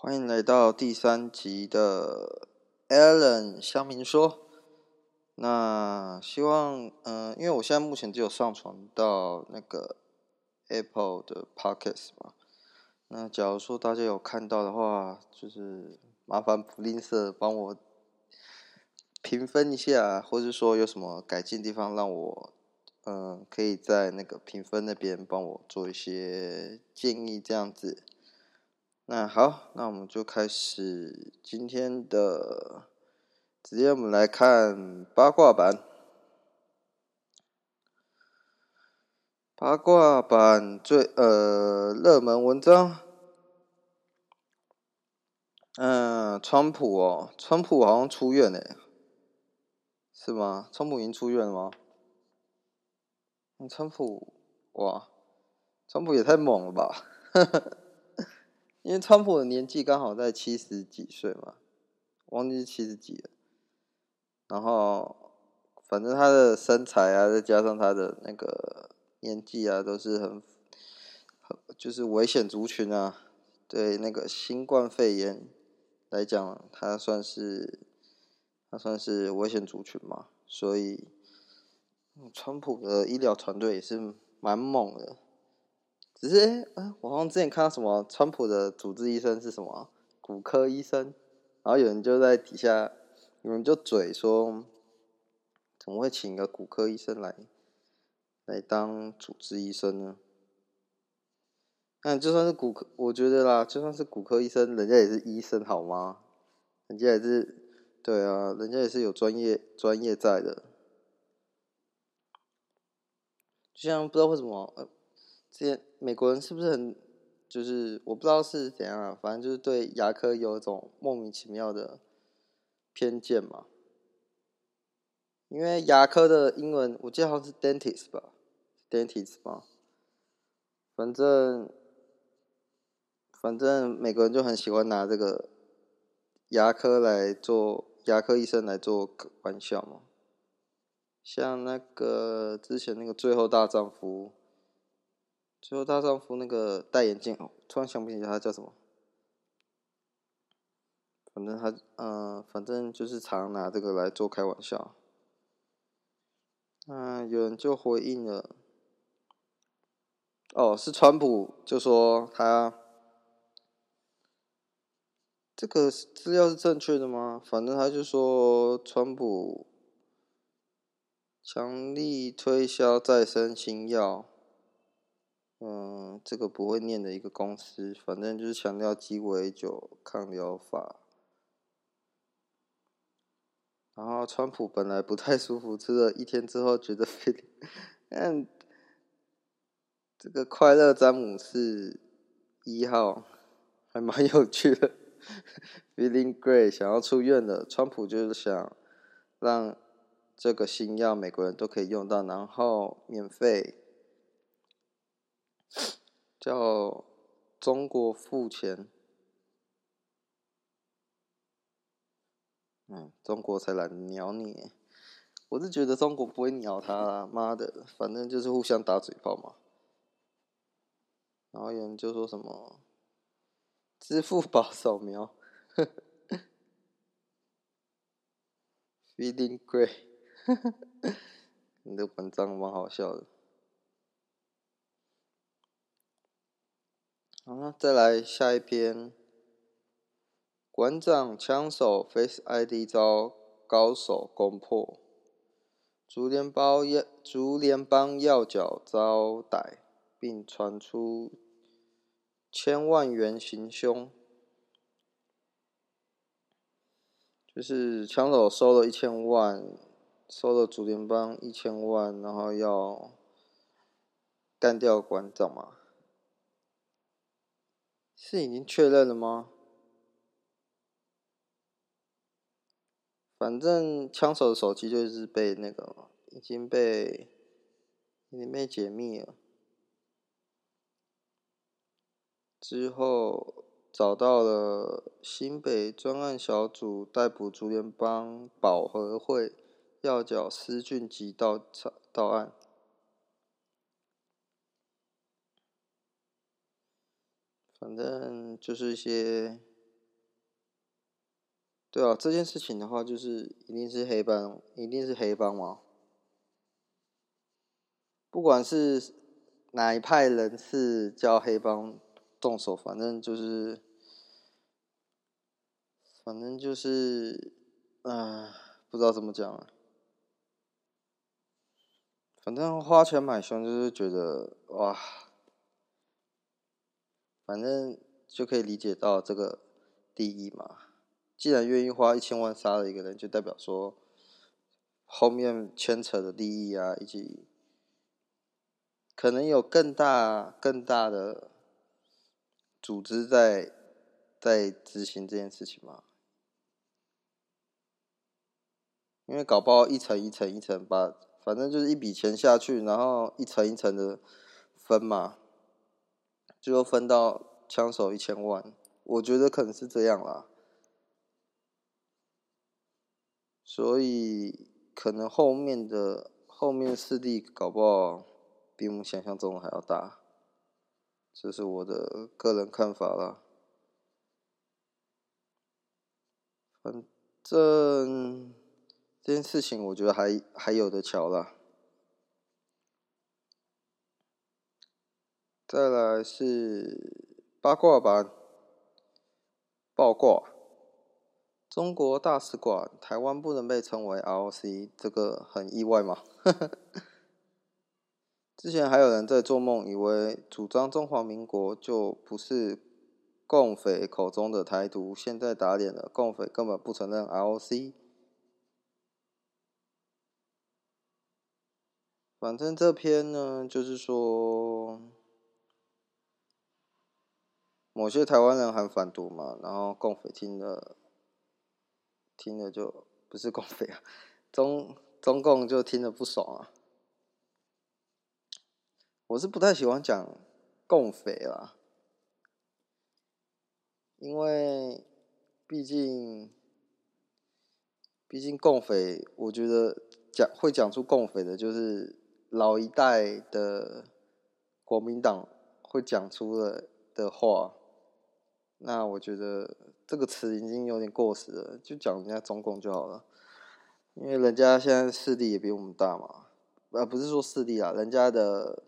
欢迎来到第三集的 Alan 乡民说。那希望，嗯、因为我现在目前只有上传到那个 Apple 的 Podcast 嘛。那假如说大家有看到的话，就是麻烦不吝啬帮我评分一下，或者说有什么改进地方，让我，嗯、可以在那个评分那边帮我做一些建议，这样子。那好，那我们就开始今天的，直接我们来看八卦版。八卦版最呃热门文章，嗯、川普哦，川普好像出院了，是吗？川普已经出院了吗？川普，哇，川普也太猛了吧！因为川普的年纪刚好在七十几岁嘛，忘记七十几了。然后，反正他的身材啊，再加上他的那个年纪啊，都是很，很就是危险族群啊。对那个新冠肺炎来讲，他算是他算是危险族群嘛，所以，川普的医疗团队也是蛮猛的。只是，哎、欸，我好像之前看到什么，川普的主治医生是什么骨科医生，然后有人就在底下，有人就嘴说，怎么会请一个骨科医生来，来当主治医生呢？那就算是骨科，我觉得啦，就算是骨科医生，人家也是医生好吗？人家也是，对啊，人家也是有专业专业在的。就像不知道为什么，呃这些美国人是不是很，就是我不知道是怎样啊，反正就是对牙科有一种莫名其妙的偏见嘛。因为牙科的英文我记得好像是 dentist 吧，dentist 吧。反正反正美国人就很喜欢拿这个牙科来做牙科医生来做玩笑嘛。像那个之前那个最后大丈夫。最后，大丈夫那个戴眼镜哦，突然想不起来他叫什么。反正他，嗯、反正就是常拿这个来做开玩笑。嗯、有人就回应了，哦，是川普就说他这个资料是正确的吗？反正他就说川普强力推销再生新药。嗯，这个不会念的一个公司，反正就是强调鸡尾酒抗疗法。然后川普本来不太舒服，吃了一天之后觉得非常，嗯，这个快乐詹姆士一号还蛮有趣的，Feeling Great 想要出院了，川普就是想让这个新药美国人都可以用到，然后免费。叫中国付钱，嗯，中国才懒得鸟你。我是觉得中国不会鸟他啦，妈的，反正就是互相打嘴炮嘛。然后有人就说什么支付宝扫描，Feeling great，你的文章蛮好笑的。好，再来下一篇。馆长枪手 Face ID 遭高手攻破，竹联帮要竹联帮要角遭逮，并传出千万元行凶。就是枪手收了一千万，收了竹联帮一千万，然后要干掉馆长嘛。是已经确认了吗？反正枪手的手机就是被那个已经被已经被解密了。之后找到了新北专案小组逮捕竹联帮保和会要角施俊吉到到案。反正就是一些对啊，这件事情的话，就是一定是黑帮，一定是黑帮嘛。不管是哪一派人士叫黑帮动手，反正就是，反正就是，啊、呃，不知道怎么讲了。反正花钱买凶就是觉得哇，反正就可以理解到这个利益嘛。既然愿意花一千万杀了一个人，就代表说后面牵扯的利益啊，以及可能有更大、更大的组织在在执行这件事情嘛。因为搞不好一层一层一层把，反正就是一笔钱下去，然后一层一层的分嘛，就分到枪手一千万。我觉得可能是这样啦。所以，可能后面的后面势力搞不好比我们想象中的还要大，这是我的个人看法啦。反正这件事情，我觉得还还有的瞧啦。再来是八卦版爆卦。中国大使馆，台湾不能被称为 ROC，这个很意外吗？之前还有人在做梦，以为主张中华民国就不是共匪口中的台独，现在打脸了，共匪根本不承认 ROC。反正这篇呢，就是说某些台湾人很反独嘛，然后共匪听了。听了就不是共匪啊，中中共就听了不爽啊。我是不太喜欢讲共匪啦，因为毕竟毕竟共匪，我觉得讲会讲出共匪的，就是老一代的国民党会讲出的的话。那我觉得这个词已经有点过时了，就讲人家中共就好了，因为人家现在势力也比我们大嘛，呃，不是说势力啊，人家的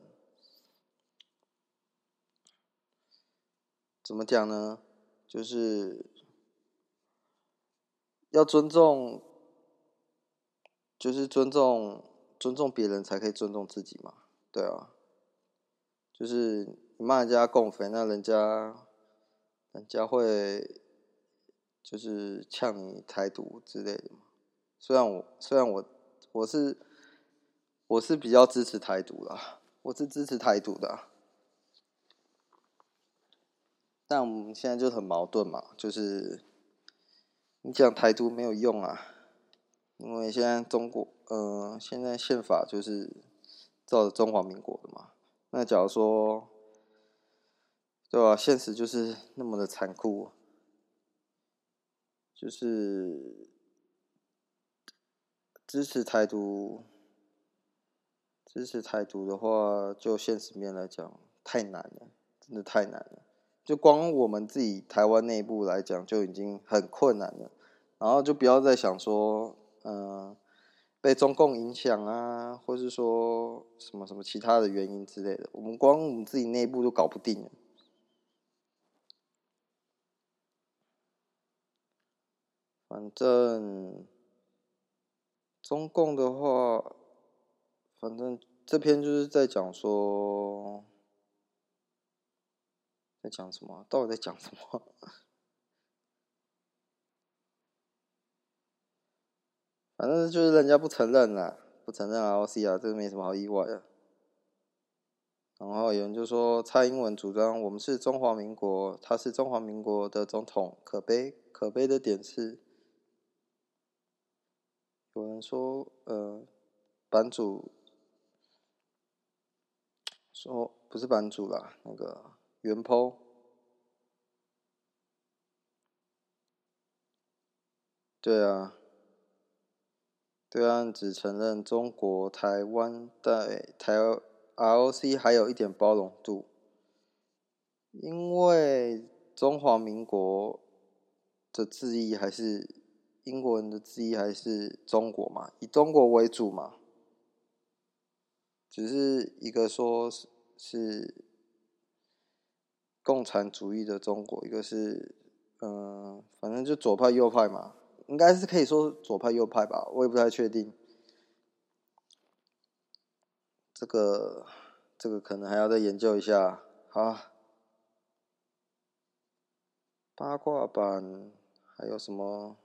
怎么讲呢？就是要尊重，就是尊重尊重别人才可以尊重自己嘛，对啊，就是你骂人家共匪，那人家。人家会就是呛你台独之类的嘛。虽然我虽然我我是我是比较支持台独啦，我是支持台独的。但我们现在就很矛盾嘛，就是你讲台独没有用啊，因为现在中国呃现在宪法就是照着中华民国的嘛。那假如说。对啊？现实就是那么的残酷，就是支持台独，支持台独的话，就现实面来讲，太难了，真的太难了。就光我们自己台湾内部来讲，就已经很困难了。然后就不要再想说，嗯、被中共影响啊，或是说什么什么其他的原因之类的，我们光我们自己内部都搞不定了。反正中共的话，反正这篇就是在讲说，在讲什么？到底在讲什么？反正就是人家不承认啦，不承认 ROC 啊，这个没什么好意外的。然后有人就说，蔡英文主张我们是中华民国，他是中华民国的总统，可悲。可悲的点是。有人说，呃，版主说不是版主啦，那个原 PO，对啊，对岸只承认中国台湾在台 ROC 还有一点包容度，因为中华民国的字义还是英国人的之一还是中国嘛，以中国为主嘛。只是一个说是是共产主义的中国，一个是嗯、反正就左派右派嘛，应该是可以说左派右派吧，我也不太确定。这个这个可能还要再研究一下。好，八卦版还有什么？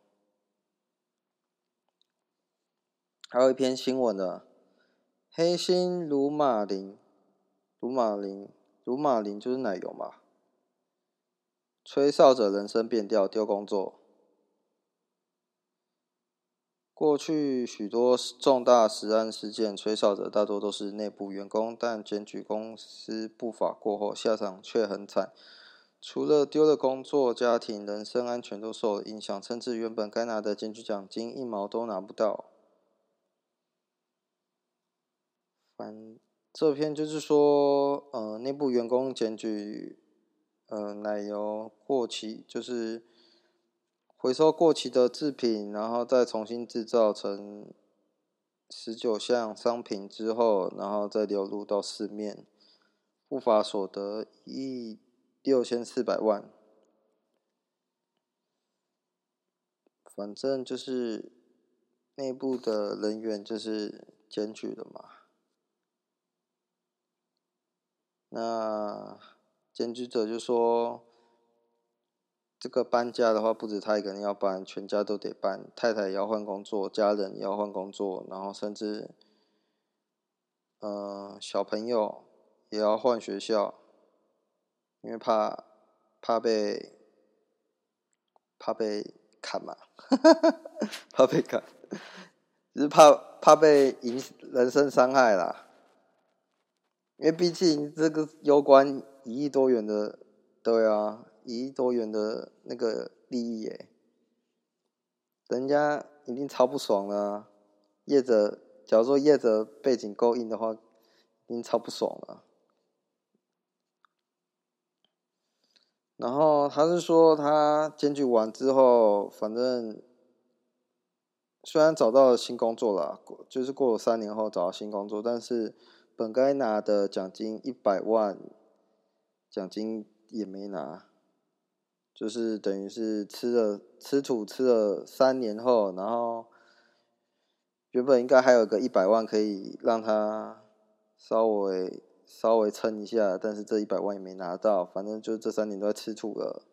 还有一篇新闻的。黑心鲁马林，鲁马林，鲁马林就是奶油嘛。吹哨者人生变调，丢工作。过去许多重大食安事件，吹哨者大多都是内部员工，但检举公司不法过后，下场却很惨。除了丢了工作，家庭、人身安全都受了影响，甚至原本该拿的检举奖金一毛都拿不到。反这篇就是说，呃，内部员工检举，呃，奶油过期，就是回收过期的制品，然后再重新制造成十九项商品之后，然后再流入到市面，不法所得一亿六千四百万。反正就是内部的人员就是检举了嘛。那检举者就说，这个搬家的话，不止他一个人要搬，全家都得搬，太太也要换工作，家人也要换工作，然后甚至，呃，小朋友也要换学校，因为怕怕被怕被砍嘛，怕被砍，只是怕怕被影人身伤害啦。因为毕竟这个攸关一亿多元的，对啊，一亿多元的那个利益耶，人家一定超不爽了啊。业者，假如说业者背景够硬的话，一定超不爽了。然后他是说，他检举完之后，反正虽然找到了新工作了，就是过了三年后找到新工作，但是。本该拿的奖金一百万，奖金也没拿，就是等于是吃了吃土吃了三年后，然后原本应该还有个一百万可以让他稍微稍微撑一下，但是这一百万也没拿到，反正就这三年都在吃土了，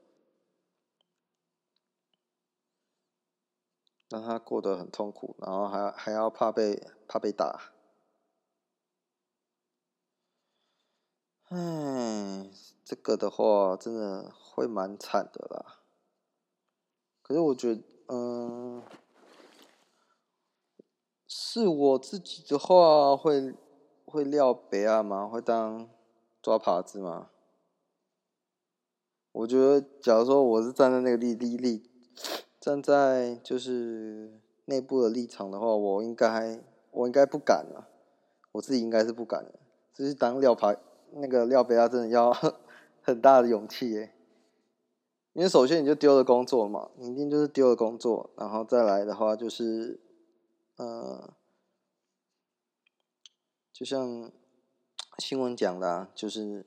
让他过得很痛苦，然后还还要怕被怕被打。唉，这个的话真的会蛮惨的啦。可是我觉得，嗯，是我自己的话会会撂北亚吗？会当抓耙子吗？我觉得，假如说我是站在那个立立立，站在就是内部的立场的话，我应该我应该不敢了。我自己应该是不敢的，就是当廖耙。那个廖北亚真的要 很大的勇气耶，因为首先你就丢了工作嘛，你一定就是丢了工作，然后再来的话就是，呃，就像新闻讲的啊，就是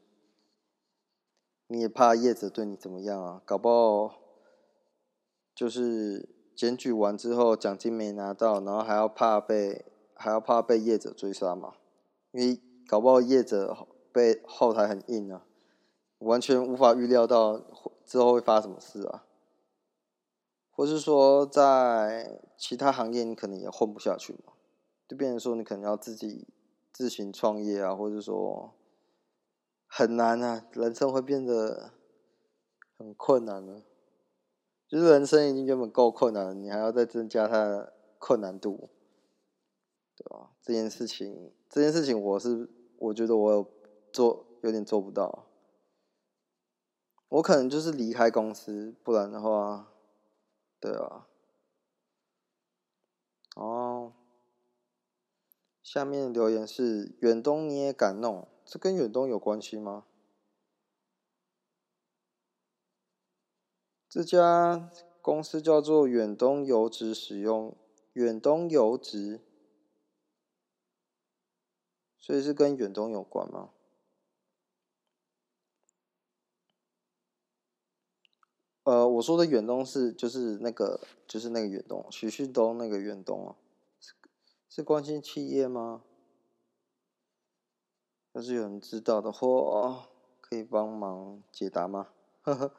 你也怕业者对你怎么样啊，搞不好就是检举完之后奖金没拿到，然后还要怕被还要怕被业者追杀嘛，因为搞不好业者。被后台很硬啊，完全无法预料到之后会发什么事啊，或是说在其他行业你可能也混不下去嘛，就变成说你可能要自己自行创业啊，或者说很难啊，人生会变得很困难了，就是人生已经原本够困难了，你还要再增加它的困难度，对吧？这件事情，这件事情我是我觉得我有。做有点做不到，我可能就是离开公司，不然的话，对啊。哦，下面留言是远东你也敢弄？这跟远东有关系吗？这家公司叫做远东油脂，使用远东油脂，所以是跟远东有关吗？呃，我说的远东是就是那个就是那个远东，徐旭东那个远东啊，是是关心企业吗？要是有人知道的话，可以帮忙解答吗？呵呵。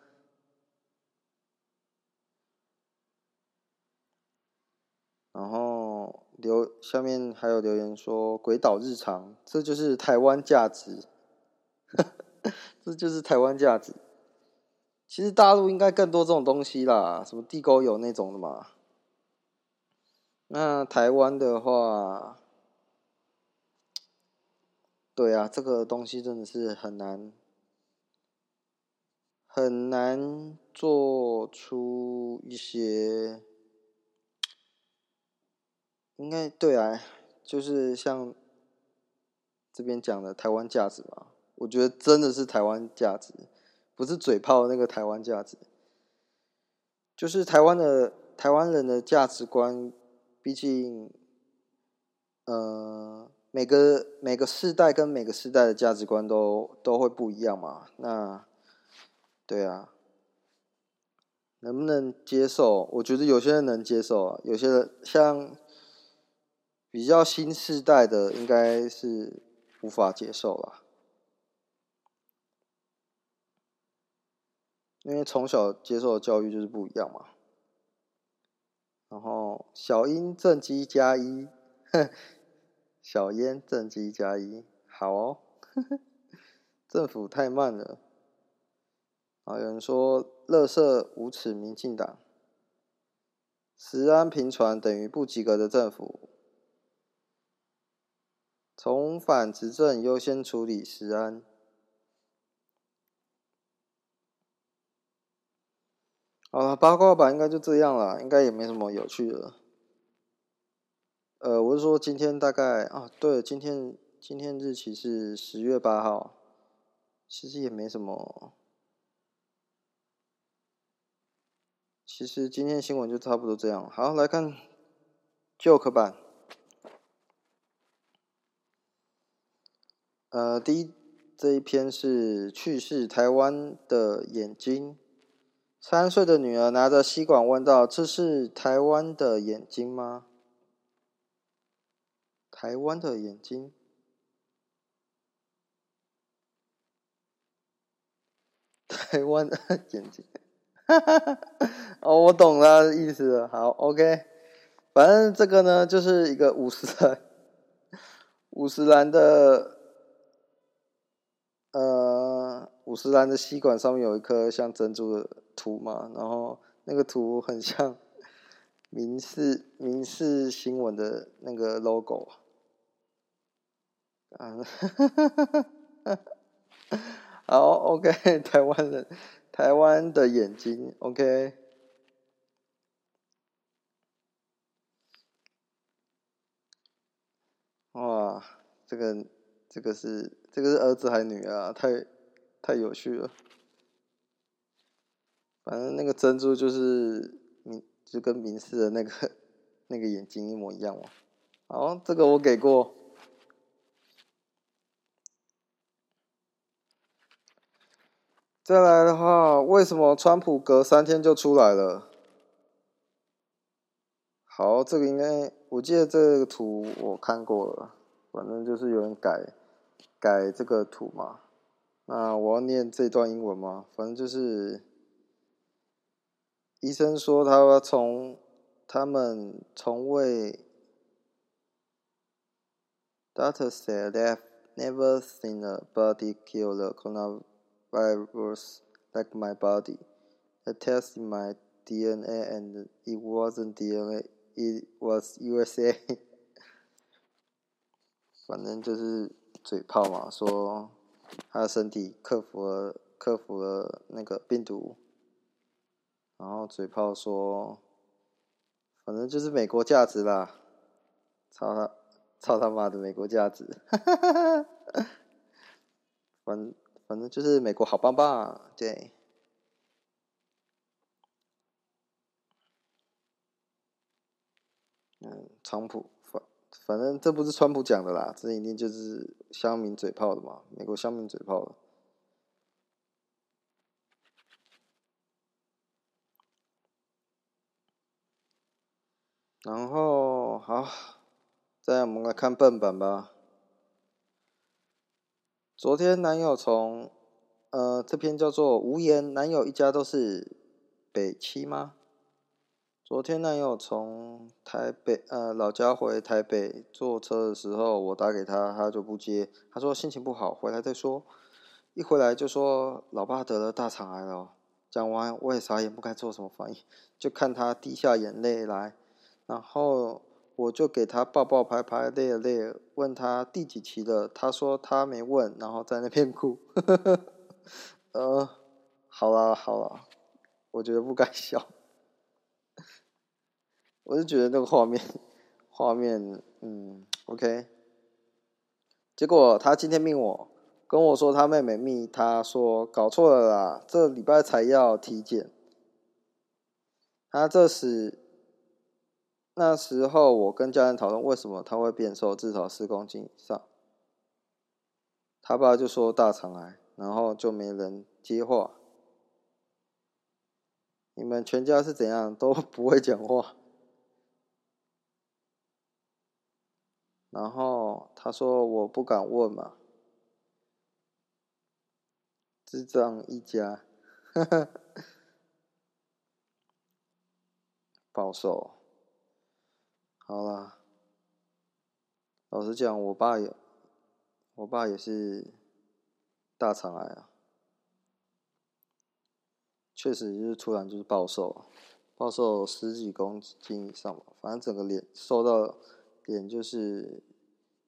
然后留下面还有留言说“鬼岛日常”，这就是台湾价值，这就是台湾价值。其实大陆应该更多这种东西啦，什么地沟油那种的嘛。那台湾的话，对啊，这个东西真的是很难，很难做出一些，应该对啊，就是像这边讲的台湾价值吧，我觉得真的是台湾价值。不是嘴炮那个台湾价值，就是台湾的台湾人的价值观。毕竟，呃，每个每个世代跟每个世代的价值观都都会不一样嘛。那，对啊，能不能接受？我觉得有些人能接受啊，有些人像比较新世代的，应该是无法接受了。因为从小接受的教育就是不一样嘛，然后小英正机加一，小烟正机加一，好哦，政府太慢了，啊，有人说乐色无耻民进党，十安平传等于不及格的政府，重返执政优先处理十安。好了，八卦版应该就这样了，应该也没什么有趣的。呃，我是说今天大概啊，对，今天今天日期是十月八号，其实也没什么。其实今天新闻就差不多这样。好，来看 Joke 版。呃，第一这一篇是去世台湾的眼睛。三岁的女儿拿着吸管问道：“这是台湾的眼睛吗？”台湾的眼睛，台湾的眼睛，哦，我懂了意思了。好，OK，反正这个呢，就是一个五十岚，五十岚的，呃，五十岚的吸管上面有一颗像珍珠的。图嘛，然后那个图很像 民事民事新闻的那个 logo 啊，好，OK，台湾人，台湾的眼睛，OK，哇，这个这个是这个是儿子还是女儿啊？太太有趣了。反正那个珍珠就是明，就跟明世的那个那个眼睛一模一样嘛。好，这个我给过。再来的话，为什么川普隔三天就出来了？好，这个应该我记得这个图我看过了，反正就是有人改改这个图嘛。那我要念这段英文吗？反正就是。医生说，他从他们从未。Doctor said they've never seen a body kill the coronavirus like my body. I tested my DNA and it wasn't DNA, it was USA. 反正就是嘴炮嘛，说他的身体克服了克服了那个病毒。然后嘴炮说反正就是美国价值啦操他操他妈的美国价值。反反正就是美国好棒棒对。嗯川普反反正这不是川普讲的啦这一定就是乡民嘴炮的嘛美国乡民嘴炮的。然后好，再我们来看笨版吧。昨天男友从，呃，这篇叫做《无言》，男友一家都是北七吗？昨天男友从台北呃老家回台北坐车的时候，我打给他，他就不接，他说心情不好，回来再说。一回来就说老爸得了大肠癌了。讲完我也傻眼，不该做什么反应，就看他滴下眼泪来。然后我就给他抱抱拍拍，累了累了，问他第几期了，他说他没问，然后在那边哭。呃，好啦好啦，我觉得不该笑，我就觉得那个画面画面，嗯，OK。结果他今天命我，跟我说他妹妹密，他说搞错了啦，这礼拜才要体检。他这时。那时候我跟家人讨论为什么他会变瘦，至少四公斤以上。他爸就说大肠癌，然后就没人接话。你们全家是怎样都不会讲话。然后他说我不敢问嘛，智障一家，呵呵，暴瘦。好啦，老实讲，我爸也，我爸也是大肠癌啊，确实就是突然就是暴瘦，暴瘦十几公斤以上吧，反正整个脸瘦到脸就是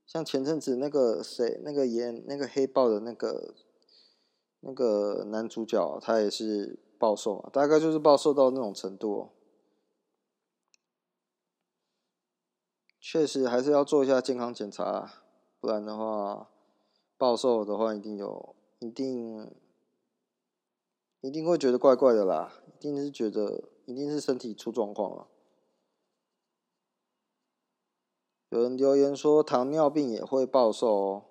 像前阵子那个谁，那个演那个黑豹的那个那个男主角，他也是暴瘦嘛，大概就是暴瘦到那种程度。确实还是要做一下健康检查，不然的话，暴瘦的话一定有，一定，一定会觉得怪怪的啦，一定是觉得，一定是身体出状况了。有人留言说糖尿病也会暴瘦哦，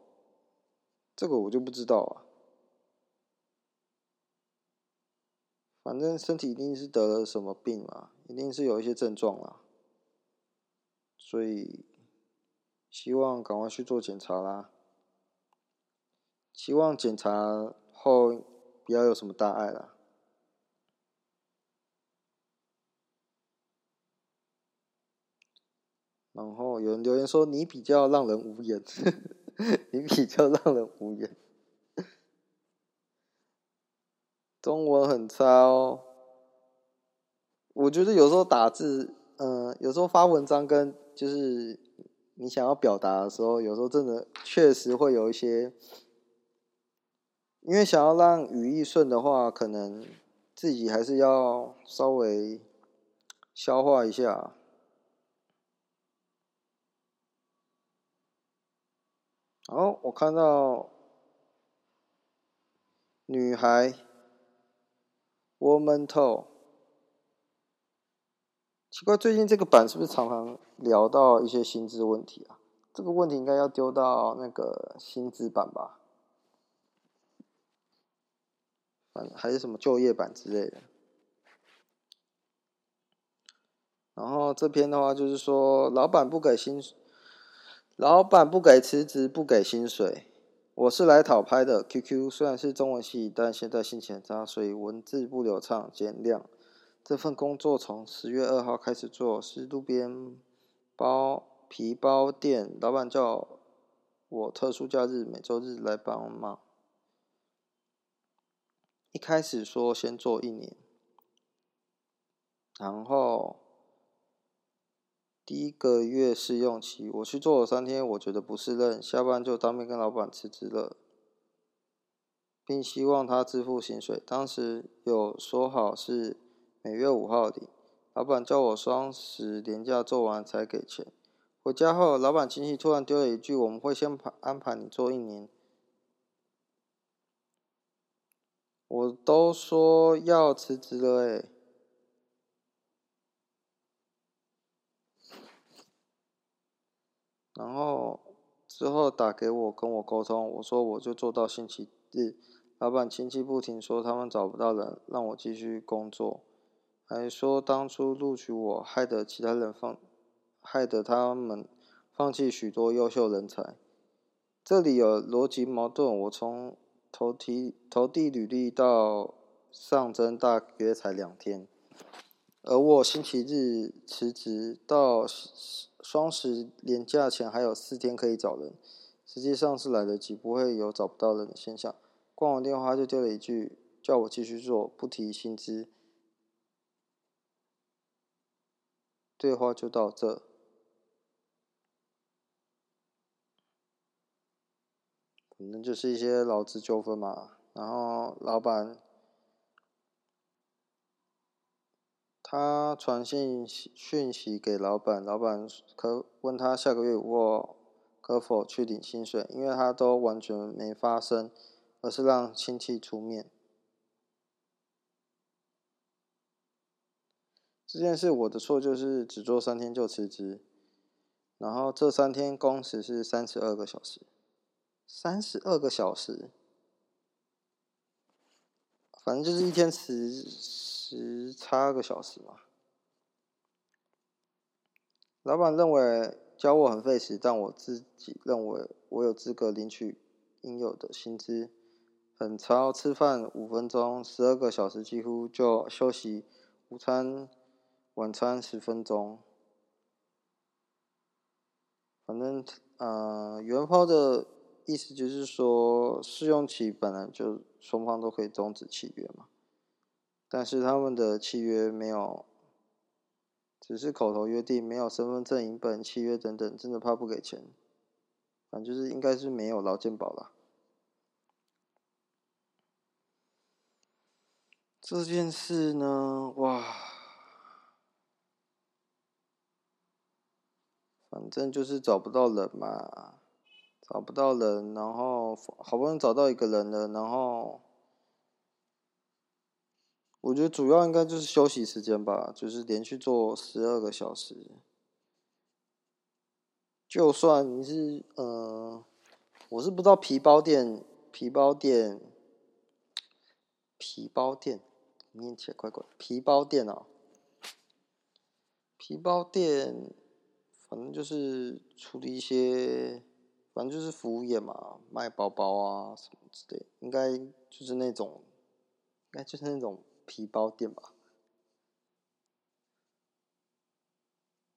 这个我就不知道啊。反正身体一定是得了什么病嘛，一定是有一些症状啦。所以，希望赶快去做检查啦。希望检查后不要有什么大碍啦。然后有人留言说：“你比较让人无言，你比较让人无言。”中文很差哦。我觉得有时候打字，嗯、有时候发文章跟。就是你想要表达的时候，有时候真的确实会有一些，因为想要让语义顺的话，可能自己还是要稍微消化一下。好，我看到女孩，woman toe。奇怪，最近这个版是不是常常聊到一些薪资问题啊？这个问题应该要丢到那个薪资版吧？反还是什么就业版之类的。然后这篇的话就是说，老板不给薪，老板不给辞职，不给薪水。我是来讨拍的。QQ 虽然是中文系，但现在心情很差，所以文字不流畅，见谅。这份工作从十月二号开始做，是路边包皮包店，老板叫我特殊假日每周日来帮忙。一开始说先做一年，然后第一个月试用期，我去做了三天，我觉得不适任，下班就当面跟老板辞职了，并希望他支付薪水。当时有说好是。每月五号的，老板叫我双十连假做完才给钱。回家后，老板亲戚突然丢了一句：“我们会先排安排你做一年。”我都说要辞职了，哎，然后之后打给我跟我沟通，我说我就做到星期日。老板亲戚不停说他们找不到人，让我继续工作，还说当初录取我害得其他人放，害得他们放弃许多优秀人才。这里有逻辑矛盾，我从投提投递履历到上征大约才两天，而我星期日辞职到双十连假前还有四天可以找人，实际上是来得及，不会有找不到人的现象。挂完电话就丢了一句，叫我继续做，不提薪资。对话就到这，反正就是一些劳资纠纷嘛。然后老板他传信讯息给老板，老板可问他下个月我可否去领薪水，因为他都完全没发生。而是让亲戚出面。这件事我的错，就是只做三天就辞职，然后这三天工时是三十二个小时，三十二个小时，反正就是一天十十差个小时嘛。老板认为教我很费时，但我自己认为我有资格领取应有的薪资。很超，吃饭五分钟，十二个小时几乎就休息午餐、晚餐十分钟。反正，呃，原 PO 的意思就是说，试用期本来就双方都可以终止契约嘛，但是他们的契约没有，只是口头约定，没有身份证影本、契约等等，真的怕不给钱。反正就是应该是没有劳健保了。这件事呢，哇，反正就是找不到人嘛，找不到人，然后好不容易找到一个人了，然后我觉得主要应该就是休息时间吧，就是连续做十二个小时，就算你是呃，我是不知道皮包店，皮包店，皮包店。念起来怪怪，皮包店哦，皮包店，反正就是处理一些，反正就是服务业嘛，卖包包啊什么之类，应该就是那种，应该就是那种皮包店吧。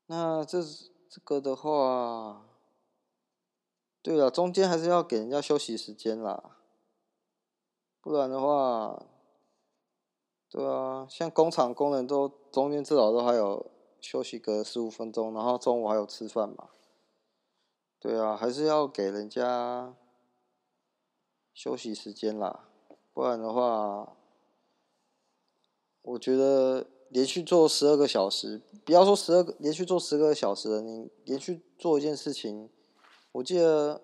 那这这个的话，对了，中间还是要给人家休息时间啦，不然的话。对啊，像工厂工人都中间至少都还有休息个十五分钟，然后中午还有吃饭嘛。对啊，还是要给人家休息时间啦，不然的话，我觉得连续做十二个小时，不要说十二个，连续做十个小时了，你连续做一件事情，我记得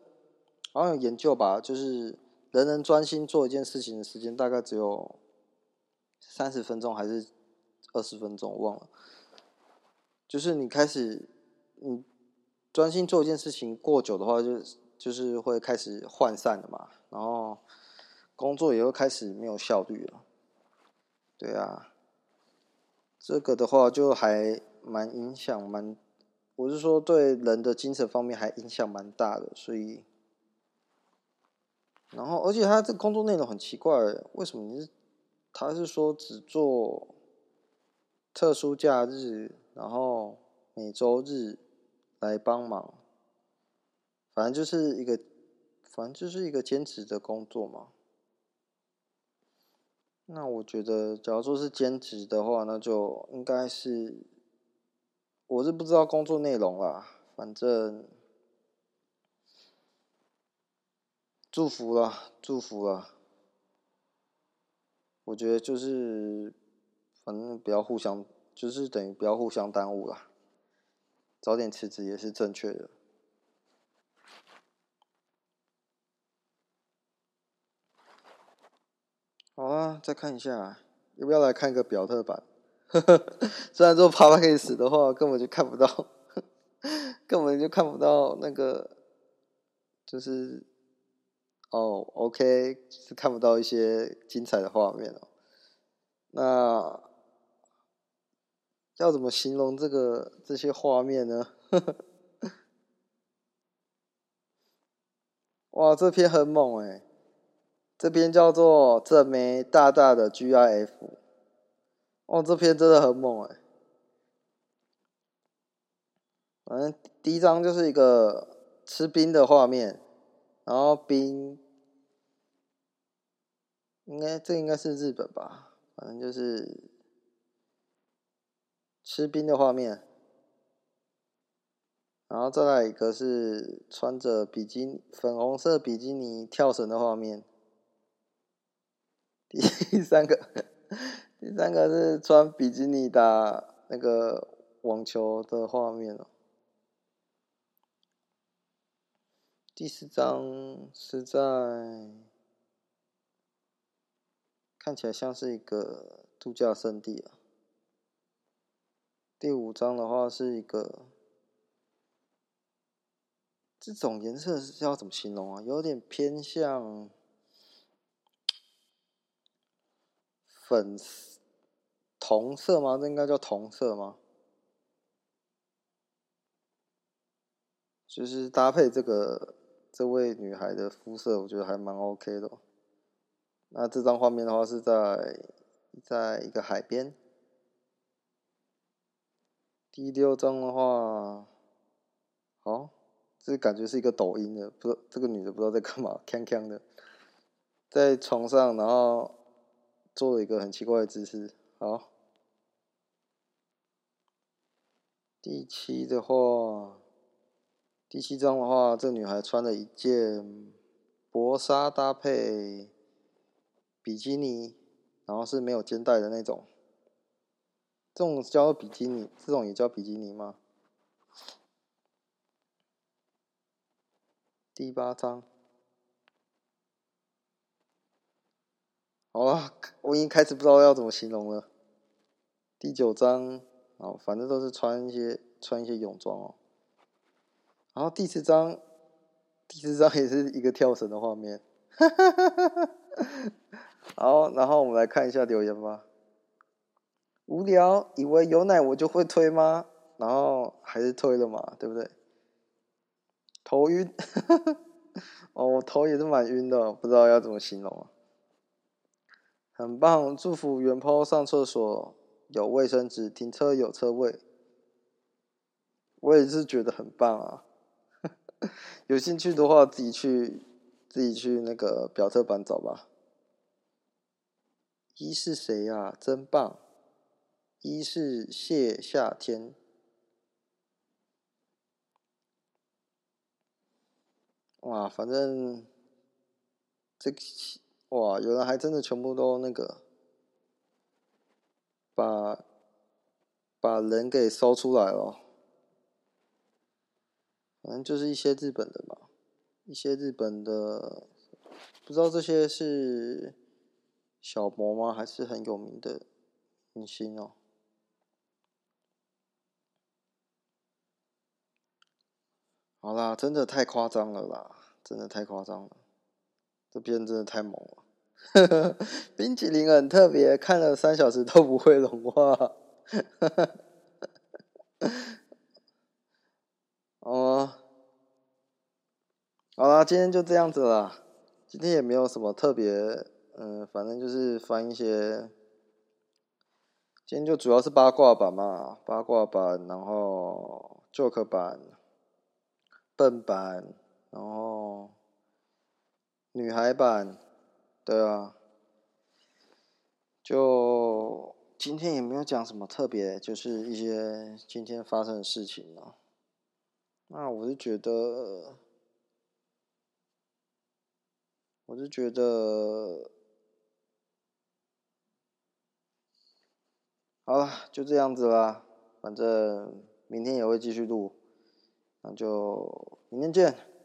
好像有研究吧，就是人人专心做一件事情的时间大概只有。三十分钟还是二十分钟，我忘了。就是你开始，你专心做一件事情过久的话，就就是会开始涣散的嘛，然后工作也会开始没有效率了。对啊，这个的话就还蛮影响蛮，我是说对人的精神方面还影响蛮大的，所以，然后而且他这工作内容很奇怪，为什么你是？他是说只做特殊假日，然后每周日来帮忙，反正就是一个，反正就是一个兼职的工作嘛。那我觉得，假如说是兼职的话，那就应该是，我是不知道工作内容啦，反正祝福了，祝福了。我觉得就是，反正不要互相，就是等于不要互相耽误了，早点辞职也是正确的。好啊，再看一下，要不要来看一个表特版？虽然说 Podcast 的话根本就看不到，根本就看不到那个，就是哦，OK，是看不到一些精彩的画面哦。那要怎么形容这个这些画面呢？哇，这篇很猛哎！这篇叫做“这枚大大的 GIF”。哦，这篇真的很猛哎！反正第一张就是一个吃冰的画面，然后冰，应该这应该是日本吧？反正就是吃冰的画面。然后再来一个是穿着比基尼粉红色比基尼跳绳的画面。第 三个，第三个是穿比基尼打那个网球的画面哦。第四张是在看起来像是一个度假胜地啊。第五张的话是一个。这种颜色是要怎么形容啊？有点偏向粉铜色吗？这应该叫铜色吗？就是搭配这个这位女孩的肤色，我觉得还蛮 OK 的。那这张画面的话是在在一个海边。第六张的话，好。这感觉是一个抖音的，不知道这个女的不知道在干嘛，锵锵的，在床上，然后做了一个很奇怪的姿势。好，第七的话，第七张的话，这女孩穿了一件薄纱搭配比基尼，然后是没有肩带的那种，这种叫比基尼，这种也叫比基尼吗？第八张，好了，我已经开始不知道要怎么形容了。第九张，哦，反正都是穿一些穿一些泳装哦。然后第十张，第十张也是一个跳绳的画面。好，然后我们来看一下留言吧。无聊，以为有奶我就会推吗？然后还是推了嘛，对不对？头晕，哦，我头也是蛮晕的，不知道要怎么形容啊。很棒，祝福原抛上厕所有卫生纸，停车有车位。我也是觉得很棒啊。有兴趣的话，自己去自己去那个表特版找吧。一是谁呀、啊？真棒！一是谢夏天。哇，反正这个哇，有人还真的全部都那个把把人给搜出来了。反正就是一些日本的嘛，一些日本的，不知道这些是小模吗？还是很有名的明星哦。好啦，真的太夸张了啦！真的太夸张了，这边真的太猛了。冰淇淋很特别，看了三小时都不会融化。哦，好啦，今天就这样子啦。今天也没有什么特别，嗯，反正就是翻一些。今天就主要是八卦版嘛，八卦版，然后 joke 版。笨版，然后女孩版，对啊，就今天也没有讲什么特别，就是一些今天发生的事情呢。那我是觉得，我是觉得，好了，就这样子啦，反正明天也会继续录。那就明天见。